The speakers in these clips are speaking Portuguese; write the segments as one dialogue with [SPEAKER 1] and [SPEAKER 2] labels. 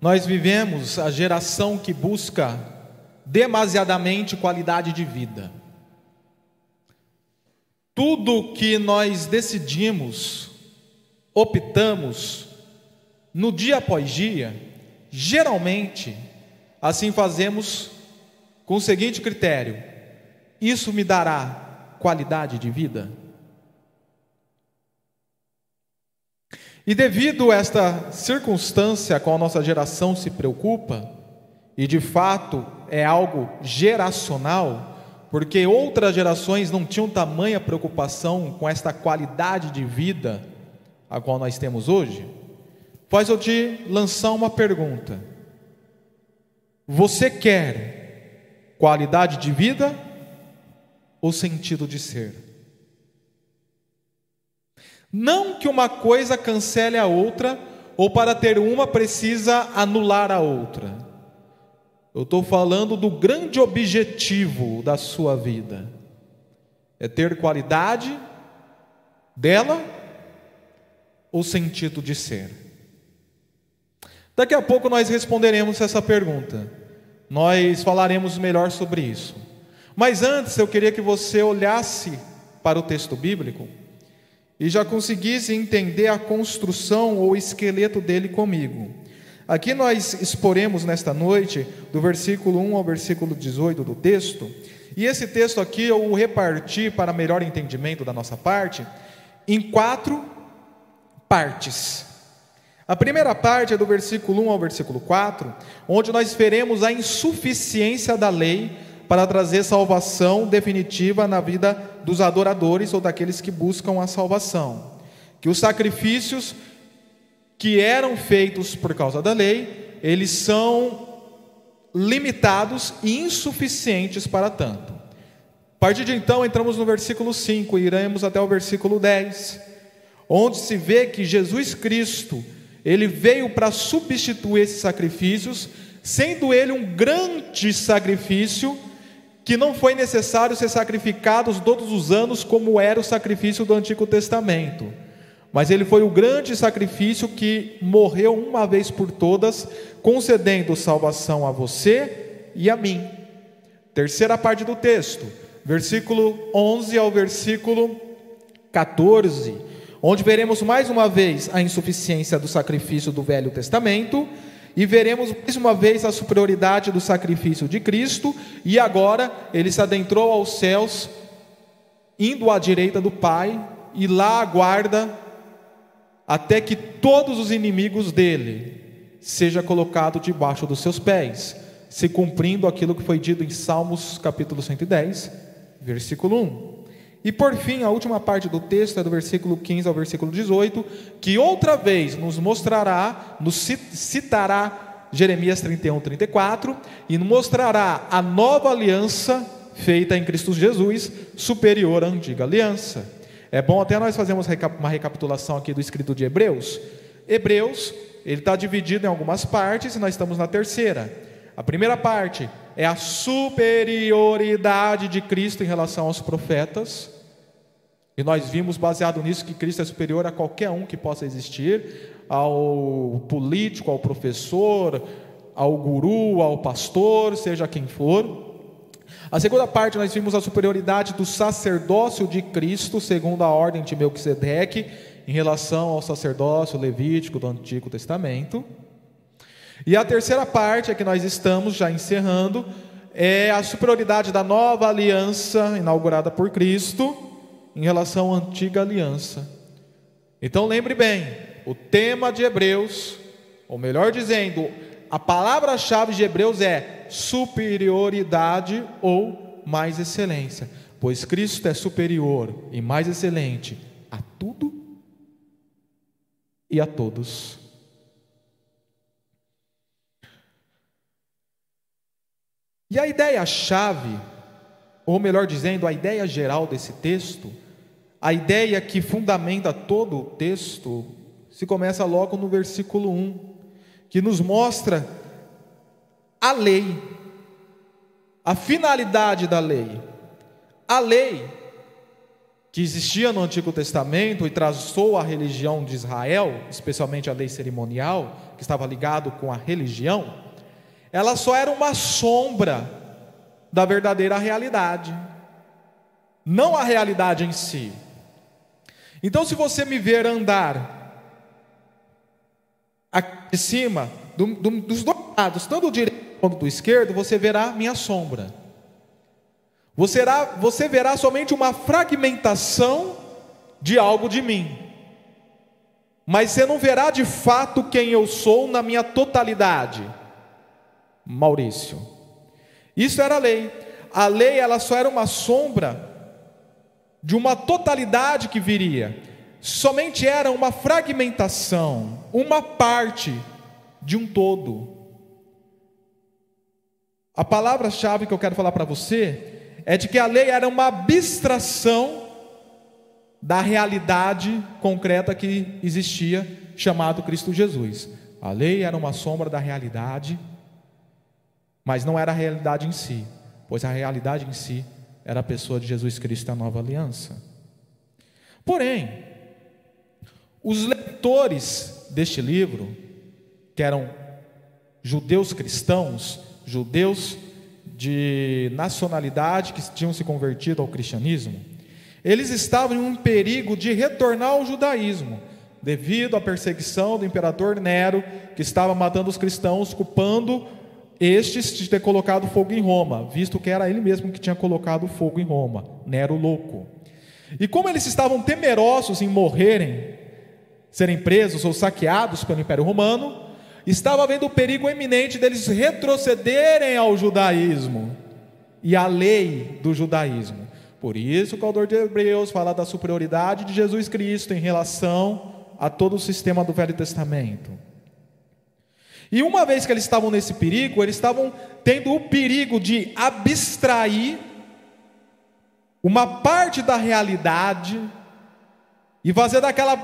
[SPEAKER 1] Nós vivemos a geração que busca demasiadamente qualidade de vida. Tudo que nós decidimos, optamos, no dia após dia, geralmente, assim fazemos com o seguinte critério: isso me dará qualidade de vida? E devido a esta circunstância com a nossa geração se preocupa, e de fato é algo geracional, porque outras gerações não tinham tamanha preocupação com esta qualidade de vida a qual nós temos hoje, faz eu te lançar uma pergunta: Você quer qualidade de vida ou sentido de ser? Não que uma coisa cancele a outra, ou para ter uma precisa anular a outra. Eu estou falando do grande objetivo da sua vida: é ter qualidade dela ou sentido de ser. Daqui a pouco nós responderemos essa pergunta. Nós falaremos melhor sobre isso. Mas antes eu queria que você olhasse para o texto bíblico e já conseguisse entender a construção ou esqueleto dele comigo. Aqui nós exporemos nesta noite, do versículo 1 ao versículo 18 do texto, e esse texto aqui eu o reparti para melhor entendimento da nossa parte, em quatro partes. A primeira parte é do versículo 1 ao versículo 4, onde nós veremos a insuficiência da lei para trazer salvação definitiva na vida dos adoradores ou daqueles que buscam a salvação. Que os sacrifícios que eram feitos por causa da lei, eles são limitados e insuficientes para tanto. A partir de então, entramos no versículo 5 e iremos até o versículo 10, onde se vê que Jesus Cristo, ele veio para substituir esses sacrifícios, sendo ele um grande sacrifício que não foi necessário ser sacrificados todos os anos, como era o sacrifício do Antigo Testamento. Mas ele foi o grande sacrifício que morreu uma vez por todas, concedendo salvação a você e a mim. Terceira parte do texto, versículo 11 ao versículo 14, onde veremos mais uma vez a insuficiência do sacrifício do Velho Testamento e veremos mais uma vez a superioridade do sacrifício de Cristo, e agora ele se adentrou aos céus, indo à direita do Pai, e lá aguarda até que todos os inimigos dele seja colocado debaixo dos seus pés, se cumprindo aquilo que foi dito em Salmos capítulo 110, versículo 1. E por fim, a última parte do texto é do versículo 15 ao versículo 18, que outra vez nos mostrará, nos citará Jeremias 31, 34, e mostrará a nova aliança feita em Cristo Jesus, superior à antiga aliança. É bom até nós fazermos uma recapitulação aqui do escrito de Hebreus. Hebreus, ele está dividido em algumas partes, e nós estamos na terceira. A primeira parte é a superioridade de Cristo em relação aos profetas. E nós vimos, baseado nisso, que Cristo é superior a qualquer um que possa existir, ao político, ao professor, ao guru, ao pastor, seja quem for. A segunda parte, nós vimos a superioridade do sacerdócio de Cristo, segundo a ordem de Melquisedeque, em relação ao sacerdócio levítico do Antigo Testamento. E a terceira parte, a que nós estamos já encerrando, é a superioridade da nova aliança inaugurada por Cristo em relação à antiga aliança. Então lembre bem, o tema de Hebreus, ou melhor dizendo, a palavra-chave de Hebreus é superioridade ou mais excelência, pois Cristo é superior e mais excelente a tudo e a todos. E a ideia-chave, ou melhor dizendo, a ideia geral desse texto, a ideia que fundamenta todo o texto, se começa logo no versículo 1, que nos mostra a lei, a finalidade da lei. A lei, que existia no Antigo Testamento e traçou a religião de Israel, especialmente a lei cerimonial, que estava ligado com a religião, ela só era uma sombra da verdadeira realidade, não a realidade em si. Então, se você me ver andar aqui de cima, do, do, dos dois lados, tanto do direito quanto do esquerdo, você verá minha sombra. Você verá, você verá somente uma fragmentação de algo de mim. Mas você não verá de fato quem eu sou na minha totalidade. Maurício. Isso era a lei. A lei ela só era uma sombra de uma totalidade que viria. Somente era uma fragmentação, uma parte de um todo. A palavra-chave que eu quero falar para você é de que a lei era uma abstração da realidade concreta que existia, chamado Cristo Jesus. A lei era uma sombra da realidade, mas não era a realidade em si, pois a realidade em si era a pessoa de Jesus Cristo, a nova aliança. Porém, os leitores deste livro, que eram judeus cristãos, judeus de nacionalidade que tinham se convertido ao cristianismo, eles estavam em um perigo de retornar ao judaísmo, devido à perseguição do imperador Nero, que estava matando os cristãos, culpando estes de ter colocado fogo em Roma, visto que era ele mesmo que tinha colocado fogo em Roma, Nero louco. E como eles estavam temerosos em morrerem, serem presos ou saqueados pelo Império Romano, estava havendo o perigo eminente deles retrocederem ao judaísmo e à lei do judaísmo. Por isso, o autor de Hebreus fala da superioridade de Jesus Cristo em relação a todo o sistema do Velho Testamento. E uma vez que eles estavam nesse perigo, eles estavam tendo o perigo de abstrair uma parte da realidade e fazer daquela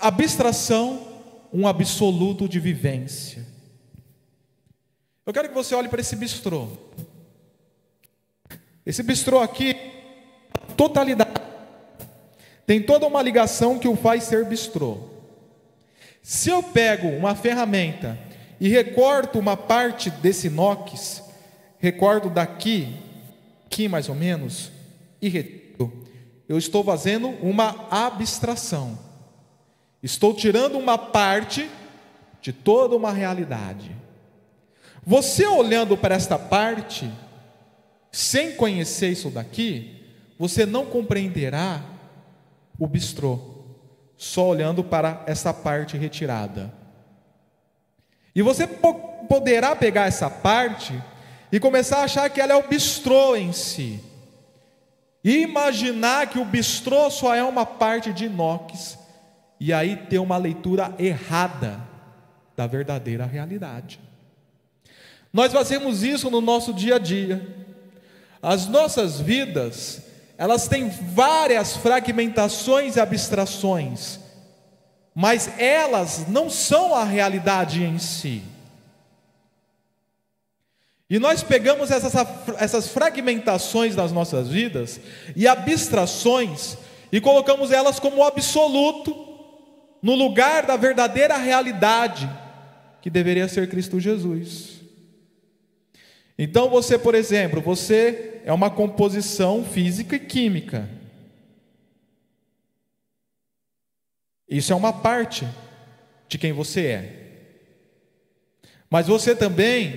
[SPEAKER 1] abstração um absoluto de vivência. Eu quero que você olhe para esse bistrô. Esse bistrô aqui, totalidade, tem toda uma ligação que o faz ser bistrô. Se eu pego uma ferramenta e recorto uma parte desse inox, recordo daqui, aqui mais ou menos, e retiro, eu estou fazendo uma abstração. Estou tirando uma parte de toda uma realidade. Você olhando para esta parte, sem conhecer isso daqui, você não compreenderá o bistrô, só olhando para essa parte retirada. E você poderá pegar essa parte e começar a achar que ela é o bistrô em si. E imaginar que o bistrô só é uma parte de inox e aí ter uma leitura errada da verdadeira realidade. Nós fazemos isso no nosso dia a dia. As nossas vidas, elas têm várias fragmentações e abstrações, mas elas não são a realidade em si. E nós pegamos essas, essas fragmentações das nossas vidas e abstrações e colocamos elas como absoluto no lugar da verdadeira realidade, que deveria ser Cristo Jesus. Então você, por exemplo, você é uma composição física e química. Isso é uma parte de quem você é. Mas você também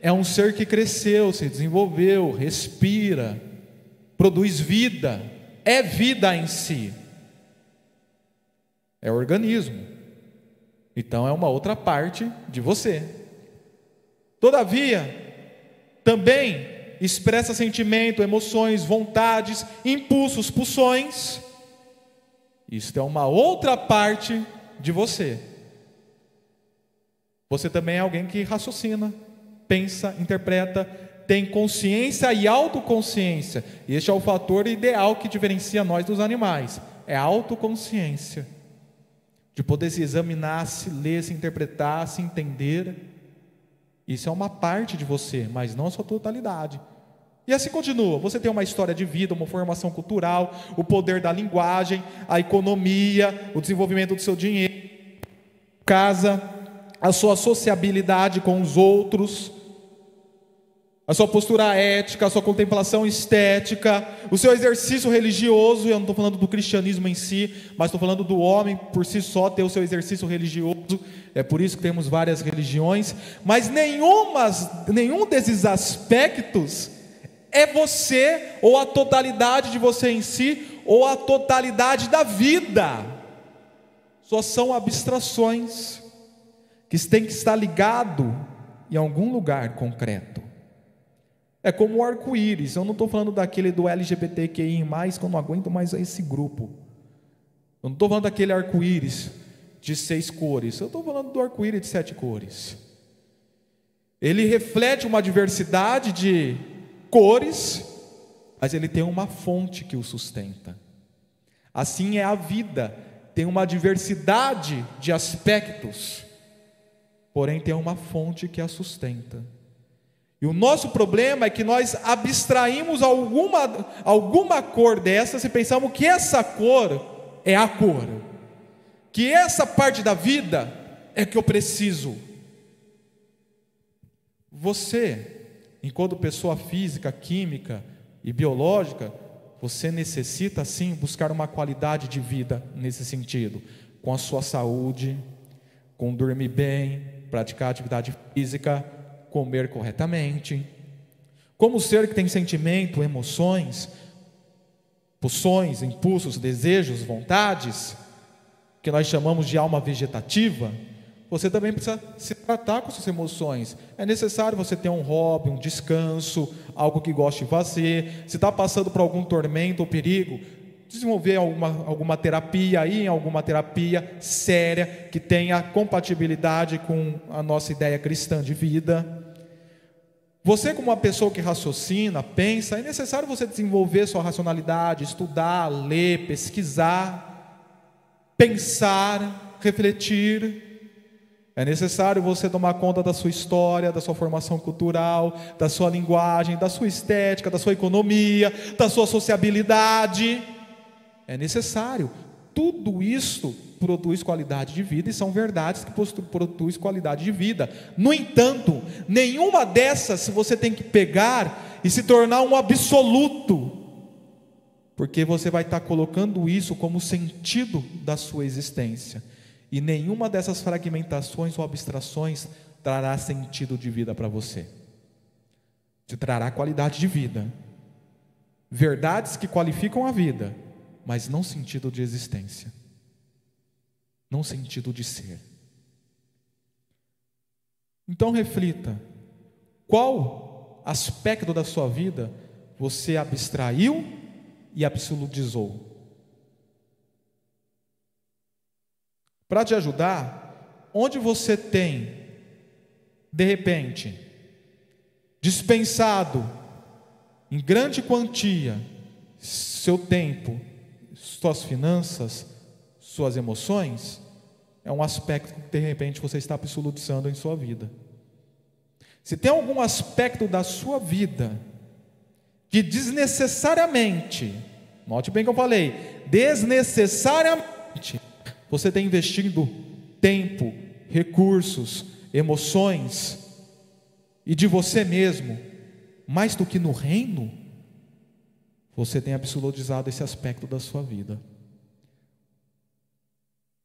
[SPEAKER 1] é um ser que cresceu, se desenvolveu, respira, produz vida, é vida em si é organismo. Então é uma outra parte de você. Todavia, também expressa sentimento, emoções, vontades, impulsos, pulsões. Isto é uma outra parte de você. Você também é alguém que raciocina, pensa, interpreta, tem consciência e autoconsciência. Este é o fator ideal que diferencia nós dos animais. É a autoconsciência de poder se examinar, se ler, se interpretar, se entender. Isso é uma parte de você, mas não a sua totalidade. E assim continua. Você tem uma história de vida, uma formação cultural, o poder da linguagem, a economia, o desenvolvimento do seu dinheiro, casa, a sua sociabilidade com os outros, a sua postura ética, a sua contemplação estética, o seu exercício religioso. Eu não estou falando do cristianismo em si, mas estou falando do homem por si só ter o seu exercício religioso. É por isso que temos várias religiões. Mas nenhuma, nenhum desses aspectos é você, ou a totalidade de você em si, ou a totalidade da vida. Só são abstrações que têm que estar ligado em algum lugar concreto. É como o arco-íris. Eu não estou falando daquele do LGBTQI, que eu não aguento mais esse grupo. Eu não estou falando daquele arco-íris de seis cores. Eu estou falando do arco-íris de sete cores. Ele reflete uma diversidade de cores, mas ele tem uma fonte que o sustenta. Assim é a vida, tem uma diversidade de aspectos, porém tem uma fonte que a sustenta. E o nosso problema é que nós abstraímos alguma, alguma cor dessas e pensamos que essa cor é a cor, que essa parte da vida é que eu preciso. Você enquanto pessoa física, química e biológica, você necessita sim buscar uma qualidade de vida nesse sentido, com a sua saúde, com dormir bem, praticar atividade física, comer corretamente. Como ser que tem sentimento, emoções, pulsões, impulsos, desejos, vontades, que nós chamamos de alma vegetativa, você também precisa se tratar com suas emoções. É necessário você ter um hobby, um descanso, algo que goste de fazer. Se está passando por algum tormento ou perigo, desenvolver alguma, alguma terapia aí, alguma terapia séria que tenha compatibilidade com a nossa ideia cristã de vida. Você, como uma pessoa que raciocina, pensa, é necessário você desenvolver sua racionalidade, estudar, ler, pesquisar, pensar, refletir. É necessário você tomar conta da sua história, da sua formação cultural, da sua linguagem, da sua estética, da sua economia, da sua sociabilidade. É necessário. Tudo isso produz qualidade de vida e são verdades que produz qualidade de vida. No entanto, nenhuma dessas você tem que pegar e se tornar um absoluto, porque você vai estar colocando isso como sentido da sua existência. E nenhuma dessas fragmentações ou abstrações trará sentido de vida para você. Te trará qualidade de vida. Verdades que qualificam a vida, mas não sentido de existência. Não sentido de ser. Então reflita: qual aspecto da sua vida você abstraiu e absolutizou? Para te ajudar, onde você tem, de repente, dispensado em grande quantia seu tempo, suas finanças, suas emoções, é um aspecto que de repente você está absolutizando em sua vida. Se tem algum aspecto da sua vida que desnecessariamente, note bem que eu falei, desnecessariamente você tem investido tempo, recursos, emoções e de você mesmo mais do que no reino? Você tem absolutizado esse aspecto da sua vida.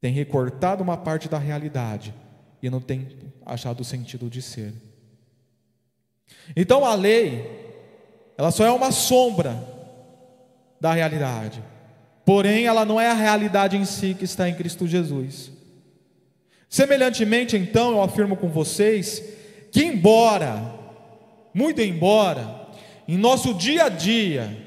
[SPEAKER 1] Tem recortado uma parte da realidade e não tem achado sentido de ser. Então a lei, ela só é uma sombra da realidade. Porém, ela não é a realidade em si que está em Cristo Jesus. Semelhantemente, então, eu afirmo com vocês que, embora, muito embora, em nosso dia a dia,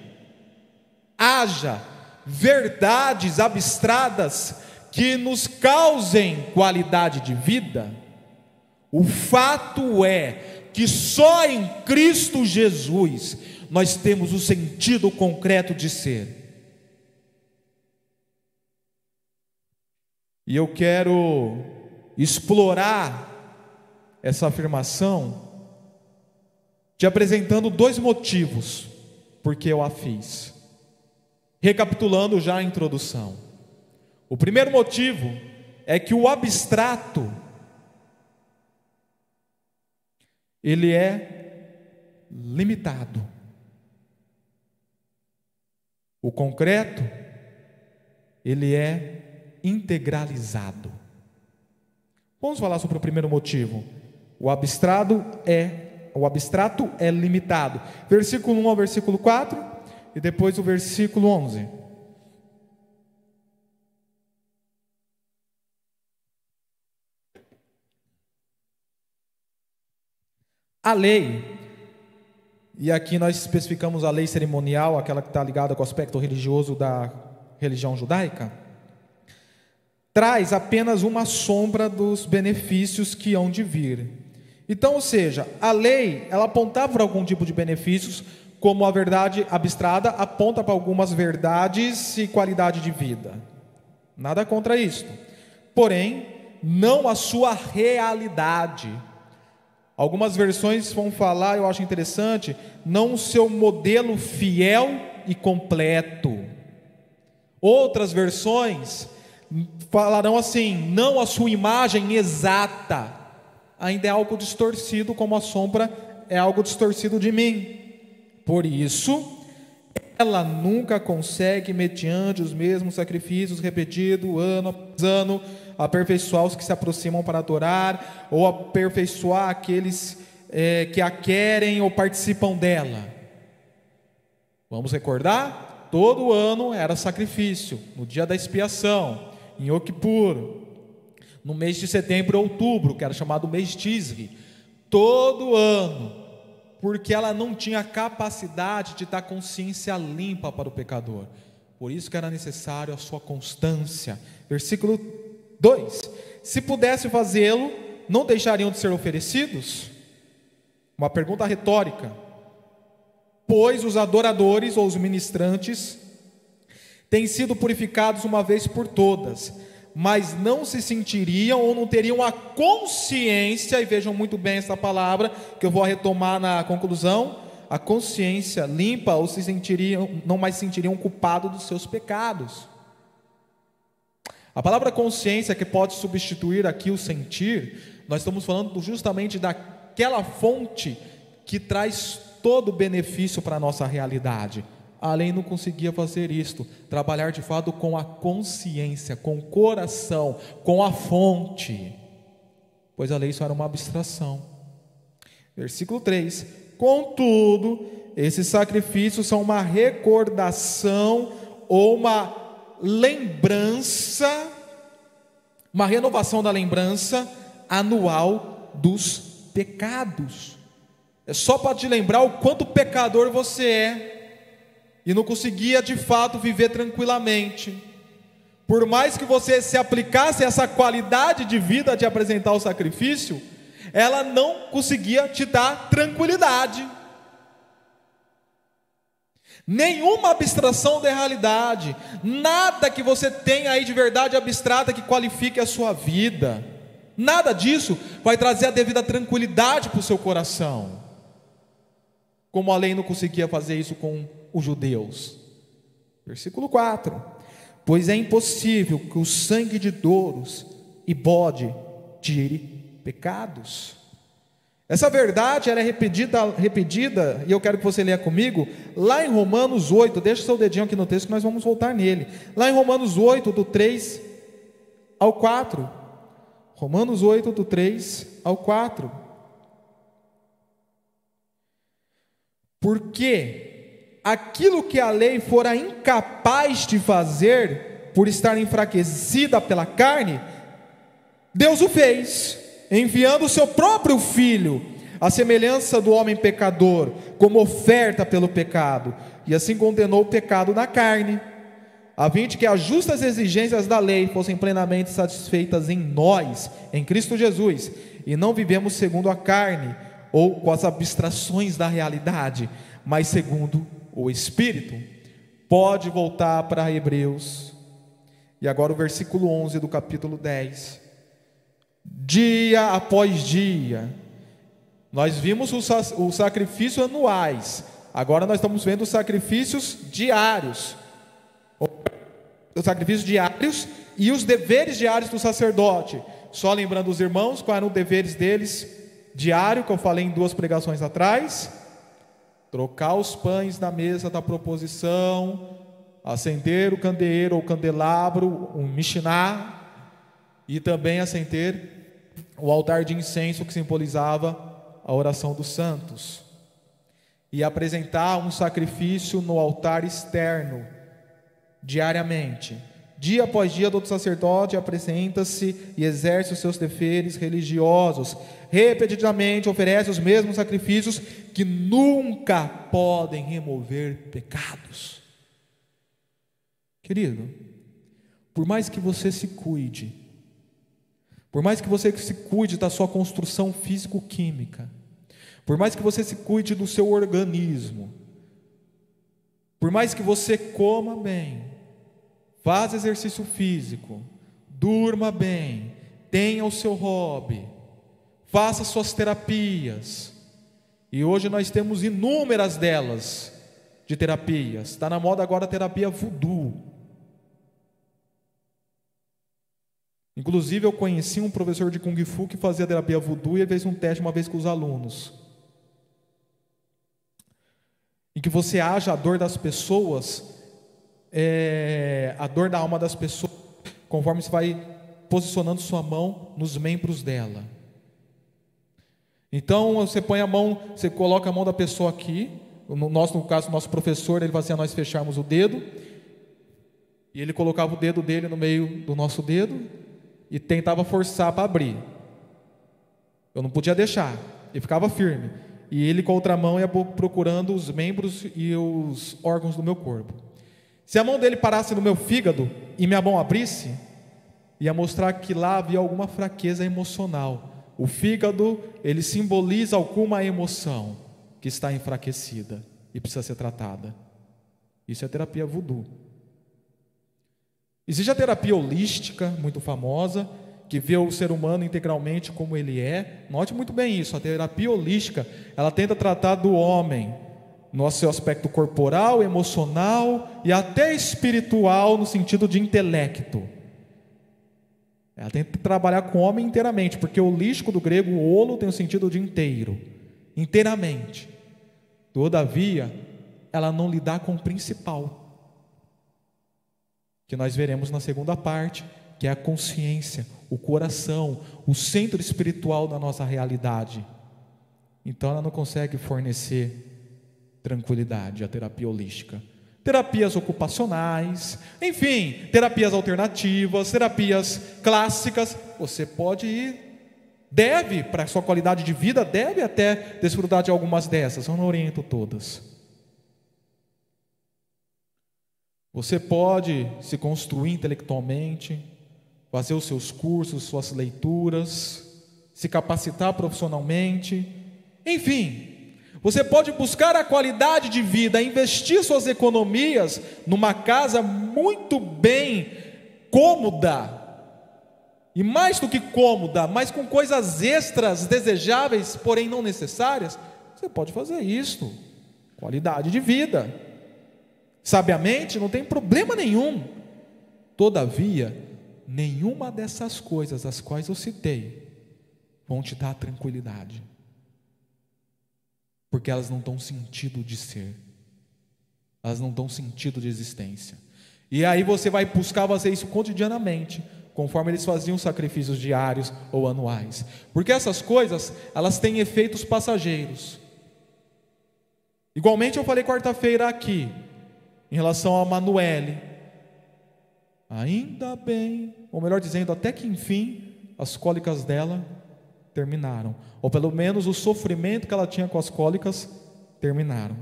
[SPEAKER 1] haja verdades abstradas que nos causem qualidade de vida, o fato é que só em Cristo Jesus nós temos o sentido concreto de ser. E eu quero explorar essa afirmação te apresentando dois motivos porque eu a fiz. Recapitulando já a introdução. O primeiro motivo é que o abstrato ele é limitado. O concreto ele é integralizado. Vamos falar sobre o primeiro motivo. O abstrato é o abstrato é limitado. Versículo 1 ao versículo 4 e depois o versículo 11. A lei, e aqui nós especificamos a lei cerimonial, aquela que está ligada com o aspecto religioso da religião judaica, traz apenas uma sombra dos benefícios que hão de vir. Então, ou seja, a lei, ela apontava para algum tipo de benefícios, como a verdade abstrada aponta para algumas verdades e qualidade de vida. Nada contra isso. Porém, não a sua realidade. Algumas versões vão falar, eu acho interessante, não o seu modelo fiel e completo. Outras versões falarão assim, não a sua imagem exata ainda é algo distorcido, como a sombra é algo distorcido de mim. Por isso, ela nunca consegue, mediante os mesmos sacrifícios repetidos ano após ano, aperfeiçoar os que se aproximam para adorar, ou aperfeiçoar aqueles é, que a querem ou participam dela. Vamos recordar? Todo ano era sacrifício, no dia da expiação, em Okipur, no mês de setembro e outubro, que era chamado mês Tisri, todo ano, porque ela não tinha capacidade de dar consciência limpa para o pecador. Por isso que era necessário a sua constância. Versículo 2: Se pudesse fazê-lo, não deixariam de ser oferecidos? Uma pergunta retórica. Pois os adoradores ou os ministrantes têm sido purificados uma vez por todas mas não se sentiriam ou não teriam a consciência, e vejam muito bem essa palavra, que eu vou retomar na conclusão, a consciência limpa, ou se sentiriam, não mais se sentiriam culpados dos seus pecados. A palavra consciência, que pode substituir aqui o sentir, nós estamos falando justamente daquela fonte que traz todo o benefício para a nossa realidade a lei não conseguia fazer isto, trabalhar de fato com a consciência, com o coração, com a fonte, pois a lei só era uma abstração. Versículo 3: Contudo, esses sacrifícios são uma recordação ou uma lembrança, uma renovação da lembrança anual dos pecados. É só para te lembrar o quanto pecador você é e não conseguia de fato viver tranquilamente. Por mais que você se aplicasse essa qualidade de vida de apresentar o sacrifício, ela não conseguia te dar tranquilidade. Nenhuma abstração da realidade, nada que você tenha aí de verdade abstrata que qualifique a sua vida, nada disso vai trazer a devida tranquilidade para o seu coração. Como a lei não conseguia fazer isso com os judeus. Versículo 4: Pois é impossível que o sangue de touros e bode tire pecados. Essa verdade ela é repetida, repetida, e eu quero que você leia comigo, lá em Romanos 8, deixa seu dedinho aqui no texto que nós vamos voltar nele. Lá em Romanos 8, do 3 ao 4. Romanos 8, do 3 ao 4. Porque aquilo que a lei fora incapaz de fazer, por estar enfraquecida pela carne, Deus o fez, enviando o seu próprio filho, à semelhança do homem pecador, como oferta pelo pecado, e assim condenou o pecado na carne, a fim de que as justas exigências da lei fossem plenamente satisfeitas em nós, em Cristo Jesus, e não vivemos segundo a carne ou com as abstrações da realidade, mas segundo o Espírito, pode voltar para Hebreus. E agora o versículo 11 do capítulo 10. Dia após dia, Nós vimos os sacrifícios anuais, agora nós estamos vendo os sacrifícios diários. Os sacrifícios diários e os deveres diários do sacerdote. Só lembrando os irmãos, quais eram os deveres deles diário, que eu falei em duas pregações atrás? Trocar os pães da mesa da proposição, acender o candeeiro ou candelabro, um mishiná, e também acender o altar de incenso que simbolizava a oração dos santos. E apresentar um sacrifício no altar externo, diariamente. Dia após dia, todo sacerdote apresenta-se e exerce os seus deveres religiosos. Repetidamente oferece os mesmos sacrifícios que nunca podem remover pecados. Querido, por mais que você se cuide, por mais que você se cuide da sua construção físico-química, por mais que você se cuide do seu organismo, por mais que você coma bem, faça exercício físico, durma bem, tenha o seu hobby, faça suas terapias. E hoje nós temos inúmeras delas de terapias. Está na moda agora a terapia voodoo. Inclusive, eu conheci um professor de Kung Fu que fazia terapia voodoo e fez um teste uma vez com os alunos. Em que você age a dor das pessoas, é, a dor da alma das pessoas, conforme você vai posicionando sua mão nos membros dela. Então, você põe a mão, você coloca a mão da pessoa aqui, no nosso no caso, nosso professor, ele fazia nós fecharmos o dedo, e ele colocava o dedo dele no meio do nosso dedo, e tentava forçar para abrir. Eu não podia deixar, ele ficava firme. E ele com a outra mão ia procurando os membros e os órgãos do meu corpo. Se a mão dele parasse no meu fígado e minha mão abrisse, ia mostrar que lá havia alguma fraqueza emocional. O fígado, ele simboliza alguma emoção que está enfraquecida e precisa ser tratada. Isso é terapia voodoo. Existe a terapia holística, muito famosa, que vê o ser humano integralmente como ele é. Note muito bem isso, a terapia holística, ela tenta tratar do homem no seu aspecto corporal, emocional e até espiritual no sentido de intelecto. Ela tenta trabalhar com o homem inteiramente, porque o holístico do grego, o holo, tem o sentido de inteiro, inteiramente. Todavia, ela não lidar com o principal, que nós veremos na segunda parte, que é a consciência, o coração, o centro espiritual da nossa realidade. Então ela não consegue fornecer tranquilidade, a terapia holística. Terapias ocupacionais, enfim, terapias alternativas, terapias clássicas, você pode ir, deve, para a sua qualidade de vida, deve até desfrutar de algumas dessas, eu não oriento todas. Você pode se construir intelectualmente, fazer os seus cursos, suas leituras, se capacitar profissionalmente, enfim, você pode buscar a qualidade de vida, investir suas economias numa casa muito bem cômoda, e mais do que cômoda, mas com coisas extras desejáveis, porém não necessárias, você pode fazer isso. Qualidade de vida sabiamente, não tem problema nenhum. Todavia, nenhuma dessas coisas as quais eu citei vão te dar tranquilidade, porque elas não dão sentido de ser, elas não dão sentido de existência. E aí você vai buscar fazer isso cotidianamente, conforme eles faziam sacrifícios diários ou anuais. Porque essas coisas, elas têm efeitos passageiros. Igualmente eu falei quarta-feira aqui, em relação a Manuele. Ainda bem, ou melhor dizendo, até que enfim as cólicas dela terminaram, ou pelo menos o sofrimento que ela tinha com as cólicas terminaram.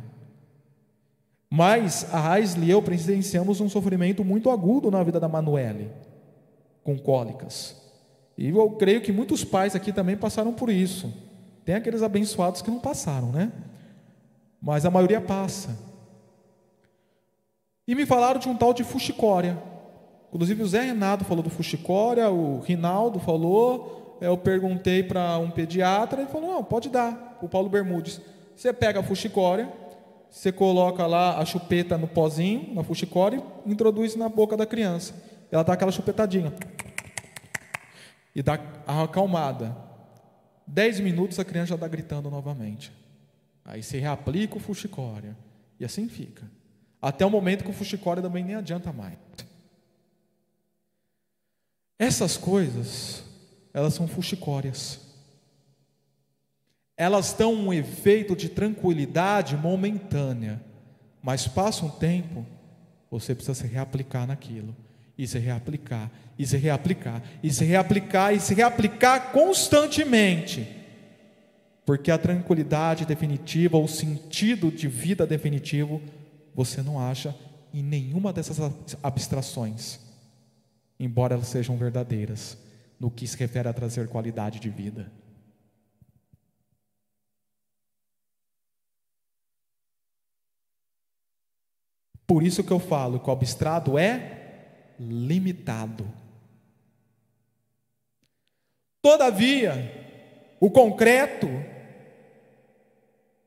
[SPEAKER 1] Mas a Aisley e eu presenciamos um sofrimento muito agudo na vida da Manuele, com cólicas. E eu creio que muitos pais aqui também passaram por isso. Tem aqueles abençoados que não passaram, né? Mas a maioria passa. E me falaram de um tal de fuxicória. Inclusive o Zé Renato falou do fuxicória, o Rinaldo falou, eu perguntei para um pediatra e falou: não, pode dar, o Paulo Bermudes. Você pega a fuxicória, você coloca lá a chupeta no pozinho, na fuxicória, e introduz na boca da criança. Ela dá aquela chupetadinha. E dá a acalmada. Dez minutos a criança já está gritando novamente. Aí você reaplica o fuxicória. E assim fica. Até o momento que o fuxicória também nem adianta mais. Essas coisas, elas são fuxicórias. Elas dão um efeito de tranquilidade momentânea, mas passa um tempo, você precisa se reaplicar naquilo, e se reaplicar, e se reaplicar, e se reaplicar, e se reaplicar constantemente, porque a tranquilidade definitiva, o sentido de vida definitivo, você não acha em nenhuma dessas abstrações embora elas sejam verdadeiras, no que se refere a trazer qualidade de vida. Por isso que eu falo que o abstrato é limitado. Todavia, o concreto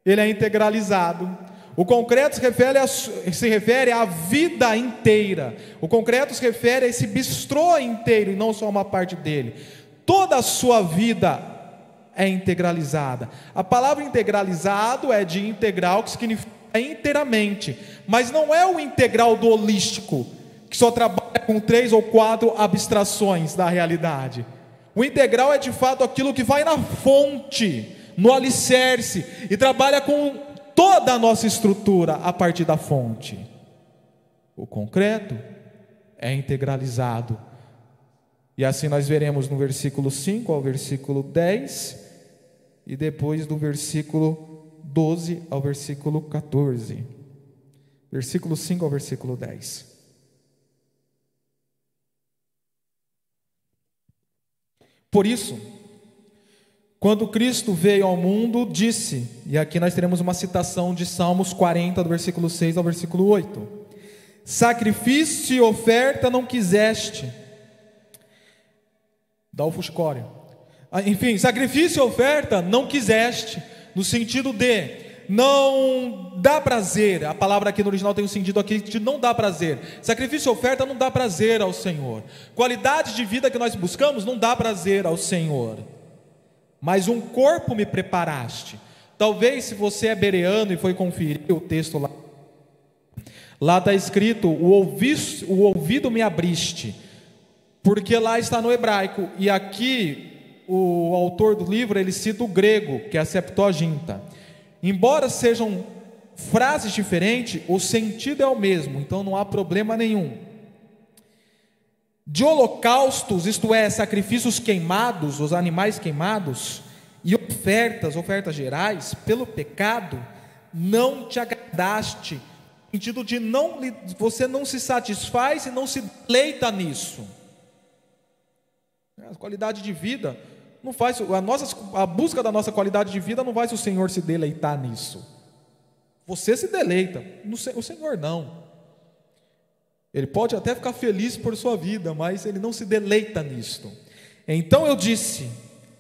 [SPEAKER 1] ele é integralizado. O concreto se refere, a, se refere à vida inteira. O concreto se refere a esse bistrô inteiro e não só uma parte dele. Toda a sua vida é integralizada. A palavra integralizado é de integral, que significa inteiramente, mas não é o integral do holístico, que só trabalha com três ou quatro abstrações da realidade. O integral é de fato aquilo que vai na fonte, no alicerce, e trabalha com toda a nossa estrutura a partir da fonte. O concreto é integralizado. E assim nós veremos no versículo 5 ao versículo 10, e depois do versículo 12 ao versículo 14. Versículo 5 ao versículo 10. Por isso, quando Cristo veio ao mundo, disse, e aqui nós teremos uma citação de Salmos 40, do versículo 6 ao versículo 8: Sacrifício e oferta não quiseste. Dá o fuscório. Ah, enfim, sacrifício e oferta não quiseste, no sentido de não dá prazer. A palavra aqui no original tem um sentido aqui de não dá prazer. Sacrifício e oferta não dá prazer ao Senhor. Qualidade de vida que nós buscamos não dá prazer ao Senhor mas um corpo me preparaste. Talvez se você é bereano e foi conferir o texto lá, lá está escrito: o, o ouvido me abriste, porque lá está no hebraico, e aqui o autor do livro ele cita o grego, que é a Septuaginta. Embora sejam frases diferentes, o sentido é o mesmo, então não há problema nenhum de holocaustos, isto é, sacrifícios queimados, os animais queimados, e ofertas, ofertas gerais, pelo pecado, não te agradaste, no sentido de não, você não se satisfaz e não se deleita nisso. A qualidade de vida não faz a nossa a busca da nossa qualidade de vida não faz o Senhor se deleitar nisso. Você se deleita, o Senhor não. Ele pode até ficar feliz por sua vida, mas ele não se deleita nisto. Então eu disse,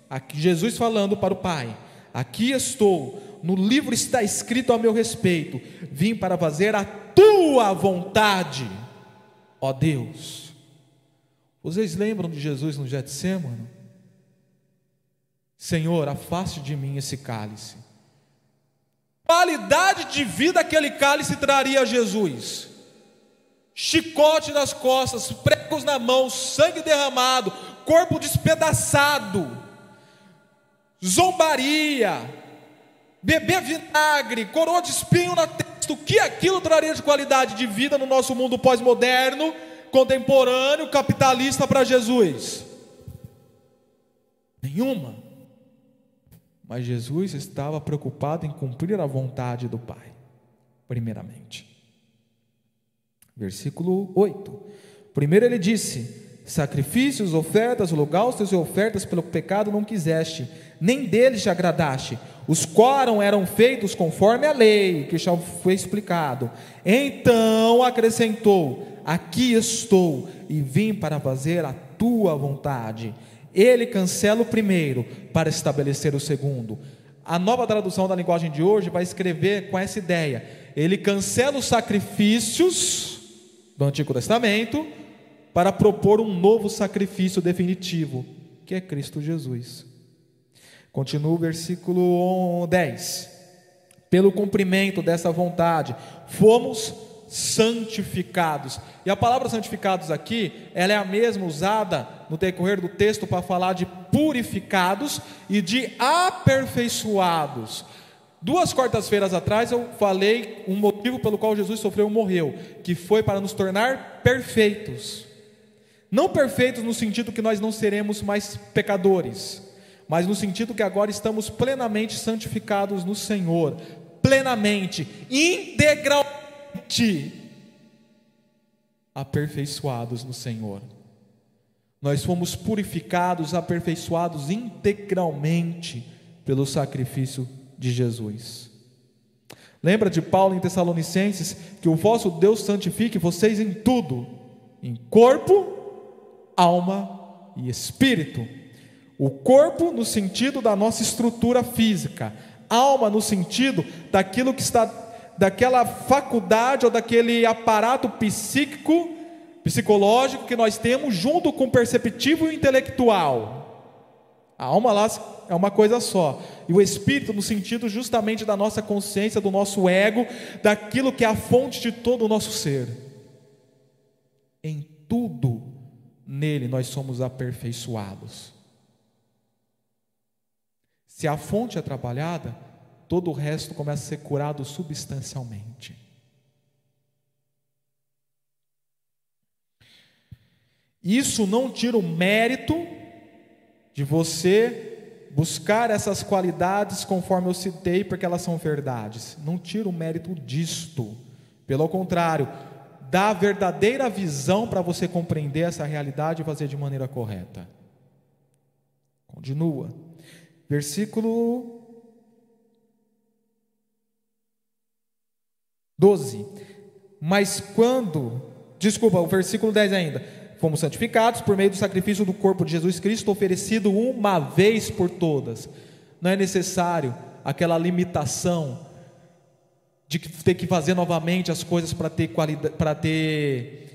[SPEAKER 1] aqui Jesus falando para o Pai: Aqui estou, no livro está escrito a meu respeito, vim para fazer a tua vontade, ó Deus. Vocês lembram de Jesus no Getsemane? Senhor, afaste de mim esse cálice. Qualidade de vida aquele cálice traria a Jesus chicote nas costas, pregos na mão, sangue derramado, corpo despedaçado, zombaria, beber vinagre, coroa de espinho na testa, o que aquilo traria de qualidade de vida no nosso mundo pós-moderno, contemporâneo, capitalista para Jesus? Nenhuma. Mas Jesus estava preocupado em cumprir a vontade do Pai, primeiramente. Versículo 8. Primeiro ele disse: Sacrifícios, ofertas, holocaustos e ofertas pelo pecado não quiseste, nem deles te agradaste. Os quórum eram feitos conforme a lei, que já foi explicado. Então acrescentou: Aqui estou e vim para fazer a tua vontade. Ele cancela o primeiro para estabelecer o segundo. A nova tradução da linguagem de hoje vai escrever com essa ideia. Ele cancela os sacrifícios do Antigo Testamento para propor um novo sacrifício definitivo, que é Cristo Jesus. Continua o versículo 10. Pelo cumprimento dessa vontade, fomos santificados. E a palavra santificados aqui, ela é a mesma usada no decorrer do texto para falar de purificados e de aperfeiçoados. Duas quartas-feiras atrás eu falei um motivo pelo qual Jesus sofreu e morreu, que foi para nos tornar perfeitos. Não perfeitos no sentido que nós não seremos mais pecadores, mas no sentido que agora estamos plenamente santificados no Senhor, plenamente, integralmente aperfeiçoados no Senhor. Nós fomos purificados, aperfeiçoados integralmente pelo sacrifício de Jesus. Lembra de Paulo em Tessalonicenses que o vosso Deus santifique vocês em tudo, em corpo, alma e espírito. O corpo no sentido da nossa estrutura física, alma no sentido daquilo que está daquela faculdade ou daquele aparato psíquico, psicológico que nós temos junto com o perceptivo e o intelectual. A alma lá é uma coisa só. E o espírito, no sentido justamente da nossa consciência, do nosso ego, daquilo que é a fonte de todo o nosso ser. Em tudo nele nós somos aperfeiçoados. Se a fonte é trabalhada, todo o resto começa a ser curado substancialmente. Isso não tira o mérito de você buscar essas qualidades conforme eu citei, porque elas são verdades. Não tira o mérito disto. Pelo contrário, dá a verdadeira visão para você compreender essa realidade e fazer de maneira correta. Continua. Versículo 12. Mas quando, desculpa, o versículo 10 ainda, fomos santificados por meio do sacrifício do corpo de Jesus Cristo, oferecido uma vez por todas. Não é necessário aquela limitação de ter que fazer novamente as coisas para ter para ter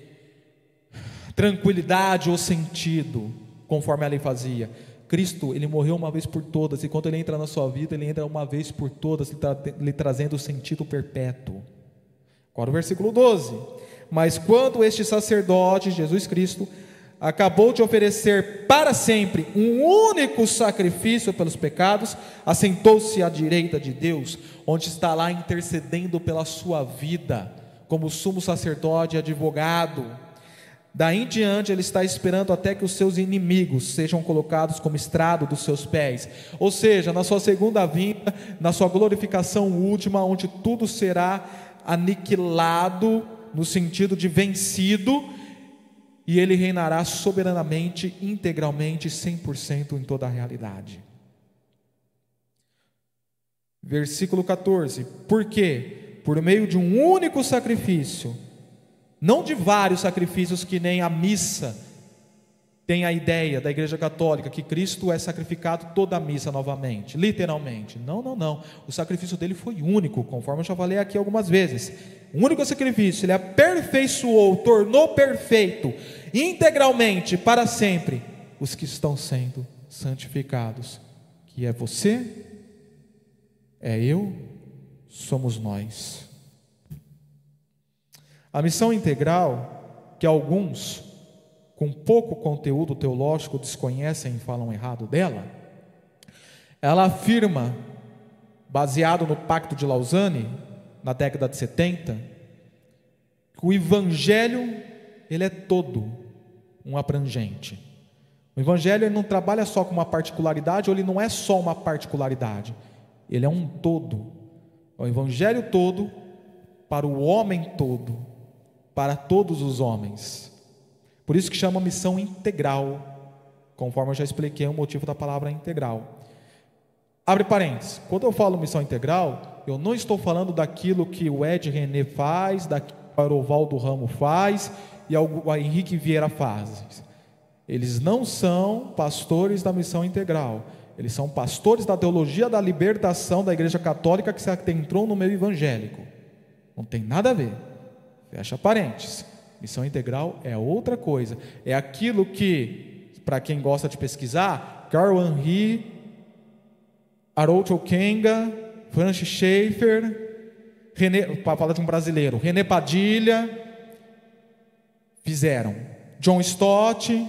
[SPEAKER 1] tranquilidade ou sentido, conforme a lei fazia. Cristo, ele morreu uma vez por todas, e quando ele entra na sua vida, ele entra uma vez por todas, lhe, tra lhe trazendo o sentido perpétuo. Agora o versículo 12. Mas quando este sacerdote, Jesus Cristo, acabou de oferecer para sempre um único sacrifício pelos pecados, assentou-se à direita de Deus, onde está lá intercedendo pela sua vida, como sumo sacerdote e advogado. Daí em diante ele está esperando até que os seus inimigos sejam colocados como estrado dos seus pés. Ou seja, na sua segunda vinda, na sua glorificação última, onde tudo será aniquilado no sentido de vencido, e ele reinará soberanamente, integralmente, 100% em toda a realidade. Versículo 14: Por quê? Por meio de um único sacrifício, não de vários sacrifícios que nem a missa tem a ideia da Igreja Católica que Cristo é sacrificado toda a missa novamente, literalmente. Não, não, não. O sacrifício dele foi único, conforme eu já falei aqui algumas vezes. O único sacrifício, ele aperfeiçoou, tornou perfeito, integralmente, para sempre, os que estão sendo santificados, que é você, é eu, somos nós. A missão integral que alguns com pouco conteúdo teológico desconhecem e falam errado dela, ela afirma, baseado no Pacto de Lausanne, na década de 70, que o evangelho ele é todo um abrangente. O evangelho ele não trabalha só com uma particularidade, ou ele não é só uma particularidade. Ele é um todo. É o evangelho todo para o homem todo, para todos os homens. Por isso que chama missão integral, conforme eu já expliquei o motivo da palavra integral. Abre parênteses. Quando eu falo missão integral, eu não estou falando daquilo que o Ed René faz, daquilo que o Arovaldo Ramo faz e o Henrique Vieira faz. Eles não são pastores da missão integral. Eles são pastores da teologia da libertação da Igreja Católica que se adentrou no meio evangélico. Não tem nada a ver. Fecha parênteses. Missão integral é outra coisa. É aquilo que, para quem gosta de pesquisar, Carl Henry, Harold Okenga, Francis Schaeffer, René, para falar de um brasileiro, René Padilha, fizeram. John Stott,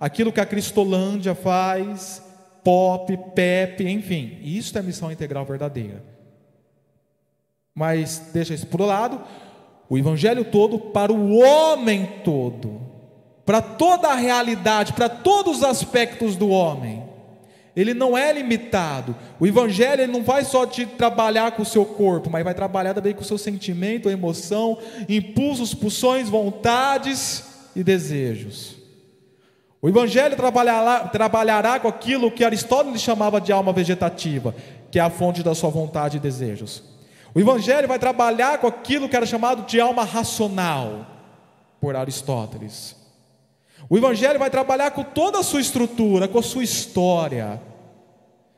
[SPEAKER 1] aquilo que a Cristolândia faz, Pop, Pepe, enfim, isso é missão integral verdadeira. Mas deixa isso por um lado, o evangelho todo para o homem todo, para toda a realidade, para todos os aspectos do homem. Ele não é limitado. O evangelho ele não vai só te trabalhar com o seu corpo, mas vai trabalhar também com o seu sentimento, emoção, impulsos, pulsões, vontades e desejos. O Evangelho trabalhará, trabalhará com aquilo que Aristóteles chamava de alma vegetativa, que é a fonte da sua vontade e desejos. O Evangelho vai trabalhar com aquilo que era chamado de alma racional, por Aristóteles. O Evangelho vai trabalhar com toda a sua estrutura, com a sua história,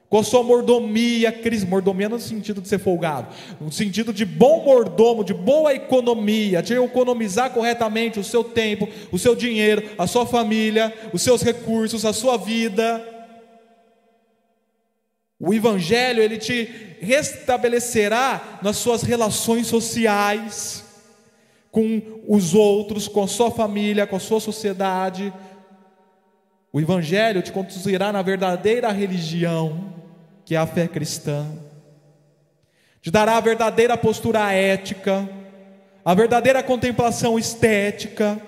[SPEAKER 1] com a sua mordomia, mordomia no sentido de ser folgado, no sentido de bom mordomo, de boa economia, de economizar corretamente o seu tempo, o seu dinheiro, a sua família, os seus recursos, a sua vida. O evangelho ele te restabelecerá nas suas relações sociais com os outros, com a sua família, com a sua sociedade. O evangelho te conduzirá na verdadeira religião que é a fé cristã, te dará a verdadeira postura ética, a verdadeira contemplação estética.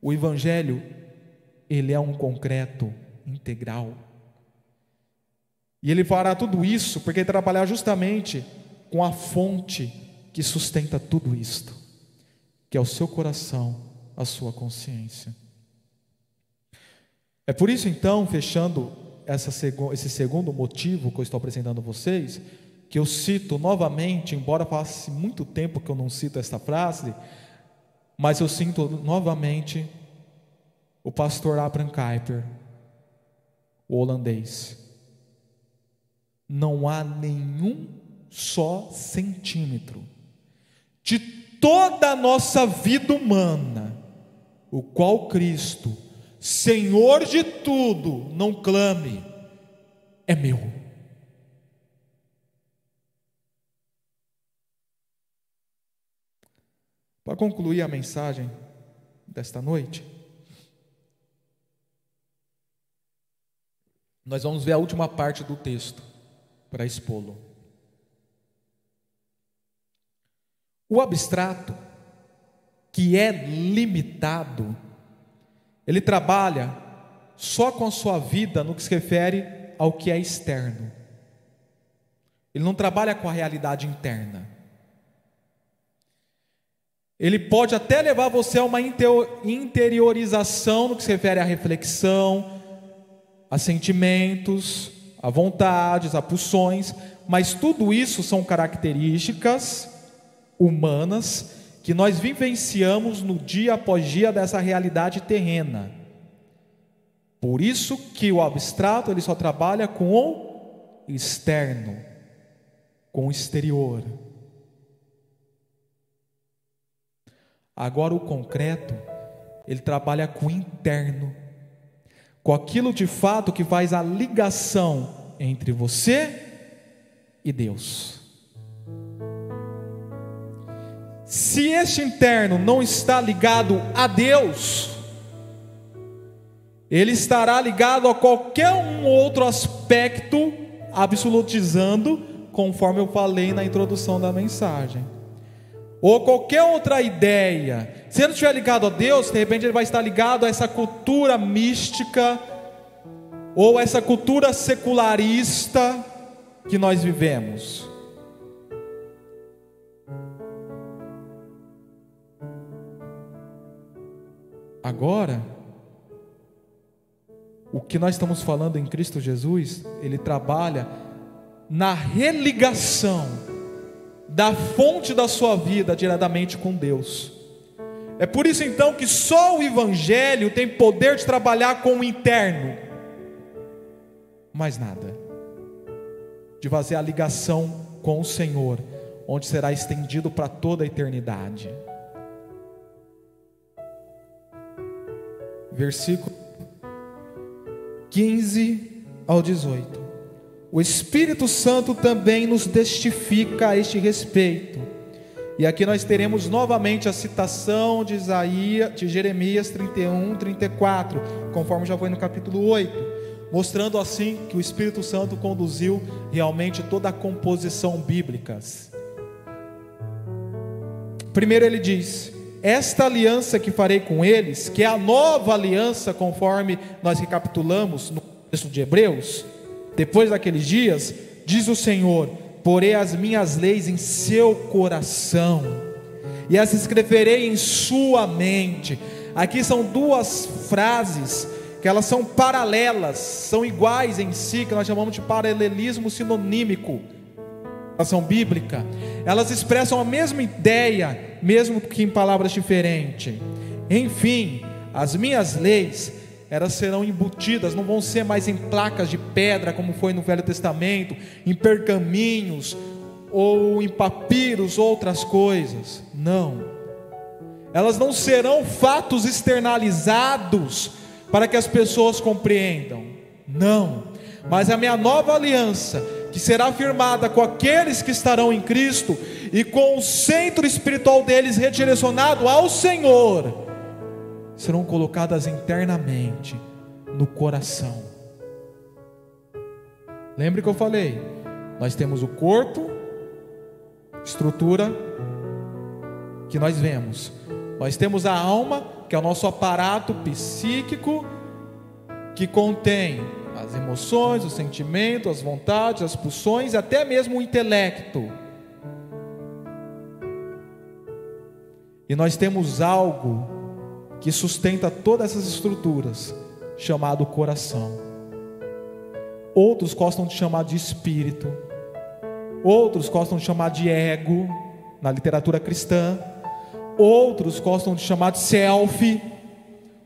[SPEAKER 1] O Evangelho, ele é um concreto integral. E ele fará tudo isso porque trabalhar justamente com a fonte que sustenta tudo isto, que é o seu coração, a sua consciência. É por isso então, fechando essa, esse segundo motivo que eu estou apresentando a vocês, que eu cito novamente, embora passe muito tempo que eu não cito esta frase, mas eu sinto novamente o pastor Abraham Kuyper, o holandês. Não há nenhum só centímetro de toda a nossa vida humana, o qual Cristo Senhor de tudo, não clame, é meu. Para concluir a mensagem desta noite, nós vamos ver a última parte do texto para expô-lo. O abstrato, que é limitado, ele trabalha só com a sua vida no que se refere ao que é externo. Ele não trabalha com a realidade interna. Ele pode até levar você a uma interiorização no que se refere à reflexão, a sentimentos, a vontades, a pulsões, mas tudo isso são características humanas que nós vivenciamos no dia após dia dessa realidade terrena. Por isso que o abstrato ele só trabalha com o externo, com o exterior. Agora o concreto, ele trabalha com o interno, com aquilo de fato que faz a ligação entre você e Deus. Se este interno não está ligado a Deus, ele estará ligado a qualquer um outro aspecto, absolutizando, conforme eu falei na introdução da mensagem. Ou qualquer outra ideia. Se ele não estiver ligado a Deus, de repente ele vai estar ligado a essa cultura mística, ou essa cultura secularista que nós vivemos. Agora, o que nós estamos falando em Cristo Jesus, ele trabalha na religação da fonte da sua vida diretamente com Deus. É por isso então que só o Evangelho tem poder de trabalhar com o interno, mais nada, de fazer a ligação com o Senhor, onde será estendido para toda a eternidade. Versículo 15 ao 18. O Espírito Santo também nos testifica a este respeito. E aqui nós teremos novamente a citação de Isaías, de Jeremias 31, 34, conforme já foi no capítulo 8, mostrando assim que o Espírito Santo conduziu realmente toda a composição bíblica. Primeiro ele diz: Esta aliança que farei com eles, que é a nova aliança, conforme nós recapitulamos no texto de Hebreus, depois daqueles dias, diz o Senhor: porei as minhas leis em seu coração, e as escreverei em sua mente. Aqui são duas frases que elas são paralelas, são iguais em si, que nós chamamos de paralelismo sinonímico. Ação bíblica, elas expressam a mesma ideia, mesmo que em palavras diferentes. Enfim, as minhas leis elas serão embutidas, não vão ser mais em placas de pedra, como foi no Velho Testamento, em pergaminhos, ou em papiros, outras coisas. Não. Elas não serão fatos externalizados para que as pessoas compreendam. Não. Mas a minha nova aliança, que será firmada com aqueles que estarão em Cristo e com o centro espiritual deles redirecionado ao Senhor serão colocadas internamente no coração. Lembre que eu falei, nós temos o corpo, estrutura que nós vemos. Nós temos a alma, que é o nosso aparato psíquico que contém as emoções, os sentimentos, as vontades, as pulsões, até mesmo o intelecto. E nós temos algo que sustenta todas essas estruturas, chamado coração. Outros gostam de chamar de espírito, outros gostam de chamar de ego, na literatura cristã, outros gostam de chamar de self,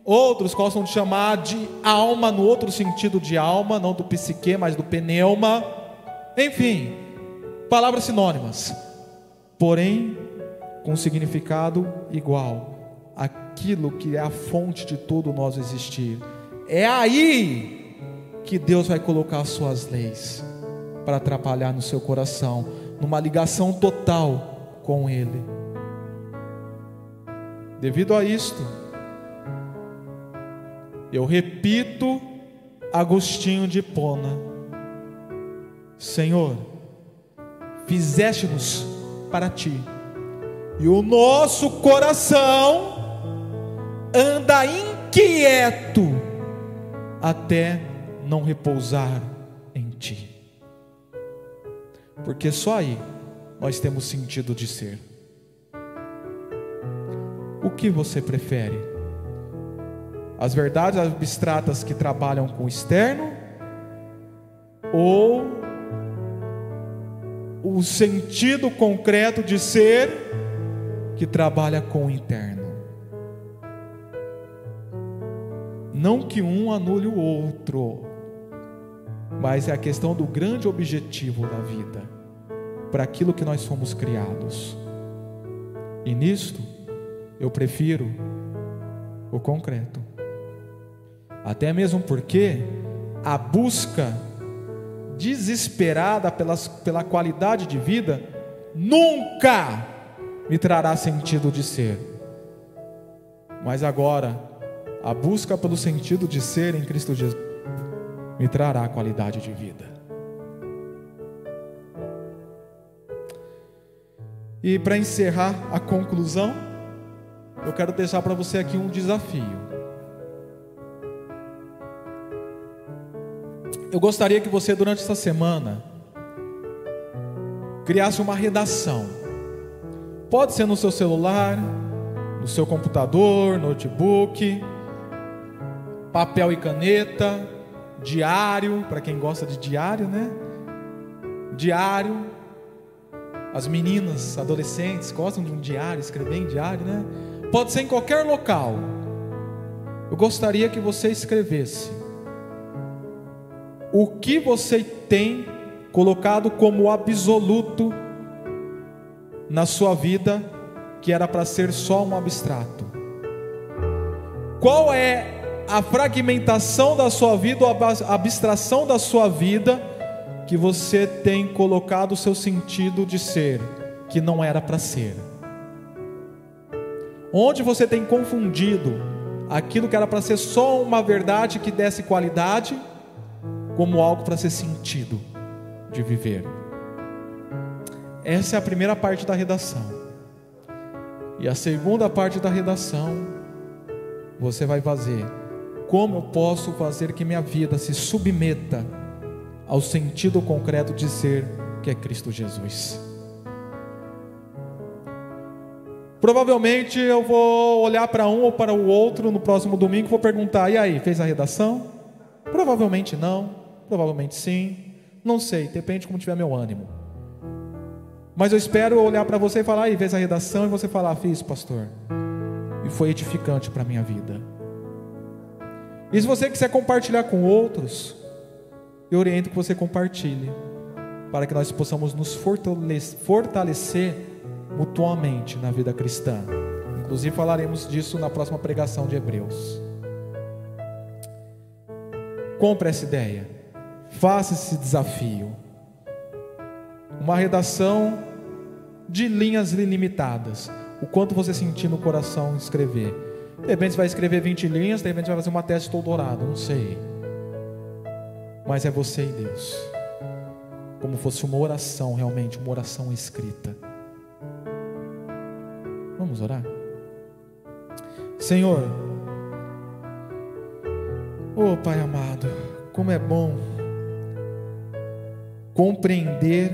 [SPEAKER 1] outros gostam de chamar de alma, no outro sentido de alma, não do psique, mas do pneuma, enfim, palavras sinônimas, porém com significado igual aquilo que é a fonte de todo nosso existir. É aí que Deus vai colocar as suas leis para atrapalhar no seu coração, numa ligação total com Ele. Devido a isto, eu repito Agostinho de Pona: Senhor, fizeste-nos para ti, e o nosso coração anda inquieto até não repousar em ti. Porque só aí nós temos sentido de ser. O que você prefere? As verdades abstratas que trabalham com o externo ou o sentido concreto de ser que trabalha com o interno? Não que um anule o outro, mas é a questão do grande objetivo da vida, para aquilo que nós fomos criados. E nisto, eu prefiro o concreto. Até mesmo porque a busca desesperada pelas, pela qualidade de vida nunca me trará sentido de ser. Mas agora, a busca pelo sentido de ser em Cristo Jesus me trará qualidade de vida. E para encerrar a conclusão, eu quero deixar para você aqui um desafio. Eu gostaria que você, durante essa semana, criasse uma redação. Pode ser no seu celular, no seu computador, notebook papel e caneta, diário, para quem gosta de diário, né? Diário. As meninas, adolescentes, gostam de um diário, escrever em diário, né? Pode ser em qualquer local. Eu gostaria que você escrevesse o que você tem colocado como absoluto na sua vida que era para ser só um abstrato. Qual é a fragmentação da sua vida, ou a abstração da sua vida que você tem colocado o seu sentido de ser, que não era para ser? Onde você tem confundido aquilo que era para ser só uma verdade que desse qualidade, como algo para ser sentido de viver? Essa é a primeira parte da redação. E a segunda parte da redação, você vai fazer. Como eu posso fazer que minha vida se submeta ao sentido concreto de ser que é Cristo Jesus? Provavelmente eu vou olhar para um ou para o outro no próximo domingo e vou perguntar: e aí, fez a redação? Provavelmente não, provavelmente sim, não sei, depende de como tiver meu ânimo. Mas eu espero olhar para você e falar, aí, fez a redação e você falar, fiz, pastor. E foi edificante para a minha vida. E se você quiser compartilhar com outros, eu oriento que você compartilhe, para que nós possamos nos fortalecer mutuamente na vida cristã. Inclusive falaremos disso na próxima pregação de Hebreus. Compre essa ideia. Faça esse desafio. Uma redação de linhas ilimitadas. O quanto você sentir no coração escrever. De repente você vai escrever 20 linhas, de repente vai fazer uma tese de doutorado, não sei. Mas é você e Deus. Como fosse uma oração, realmente, uma oração escrita. Vamos orar? Senhor, oh Pai amado, como é bom compreender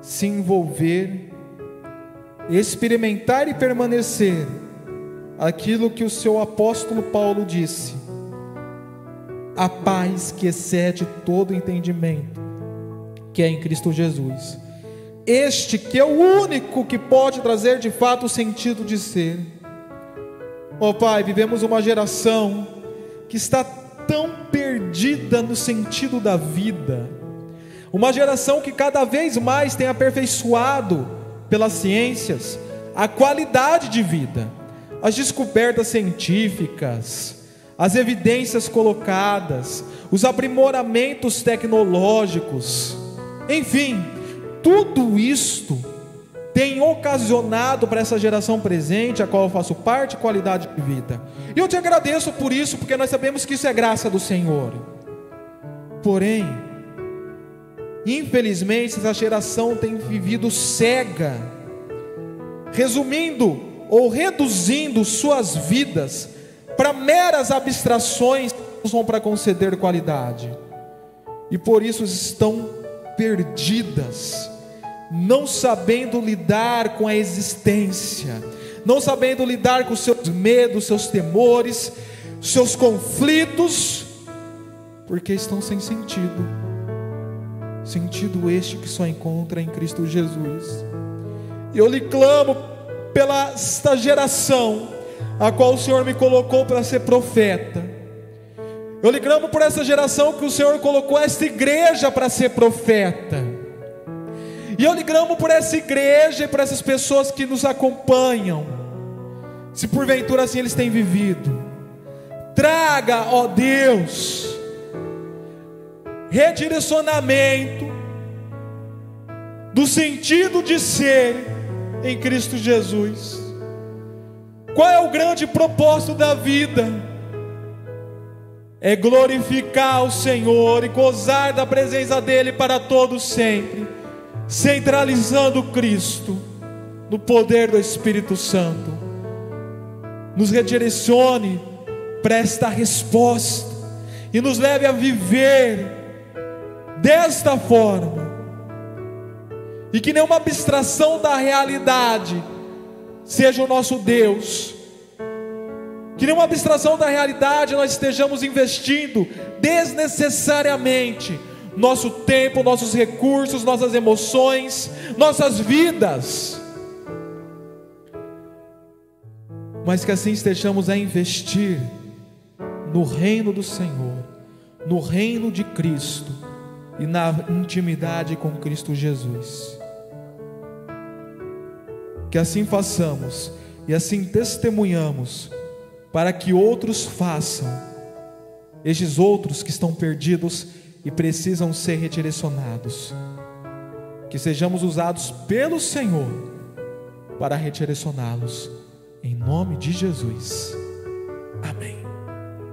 [SPEAKER 1] se envolver, experimentar e permanecer aquilo que o seu apóstolo Paulo disse: a paz que excede todo entendimento, que é em Cristo Jesus. Este que é o único que pode trazer de fato o sentido de ser. Oh, Pai, vivemos uma geração que está tão perdida no sentido da vida uma geração que cada vez mais tem aperfeiçoado pelas ciências a qualidade de vida, as descobertas científicas, as evidências colocadas, os aprimoramentos tecnológicos, enfim, tudo isto tem ocasionado para essa geração presente, a qual eu faço parte, qualidade de vida. E eu te agradeço por isso, porque nós sabemos que isso é graça do Senhor. Porém, Infelizmente, essa geração tem vivido cega, resumindo ou reduzindo suas vidas para meras abstrações que usam para conceder qualidade, e por isso estão perdidas, não sabendo lidar com a existência, não sabendo lidar com seus medos, seus temores, seus conflitos, porque estão sem sentido sentido este que só encontra em Cristo Jesus. E eu lhe clamo pela esta geração a qual o Senhor me colocou para ser profeta. Eu lhe clamo por essa geração que o Senhor colocou esta igreja para ser profeta. E eu lhe clamo por essa igreja e por essas pessoas que nos acompanham. Se porventura assim eles têm vivido, traga, ó Deus, redirecionamento do sentido de ser em Cristo Jesus. Qual é o grande propósito da vida? É glorificar o Senhor e gozar da presença dEle para todos sempre, centralizando Cristo no poder do Espírito Santo. Nos redirecione para esta resposta e nos leve a viver desta forma, e que nenhuma abstração da realidade seja o nosso Deus, que nenhuma abstração da realidade nós estejamos investindo desnecessariamente nosso tempo, nossos recursos, nossas emoções, nossas vidas. mas que assim estejamos a investir no reino do Senhor, no reino de Cristo e na intimidade com Cristo Jesus. Que assim façamos e assim testemunhamos, para que outros façam, estes outros que estão perdidos e precisam ser redirecionados. Que sejamos usados pelo Senhor para redirecioná-los, em nome de Jesus. Amém.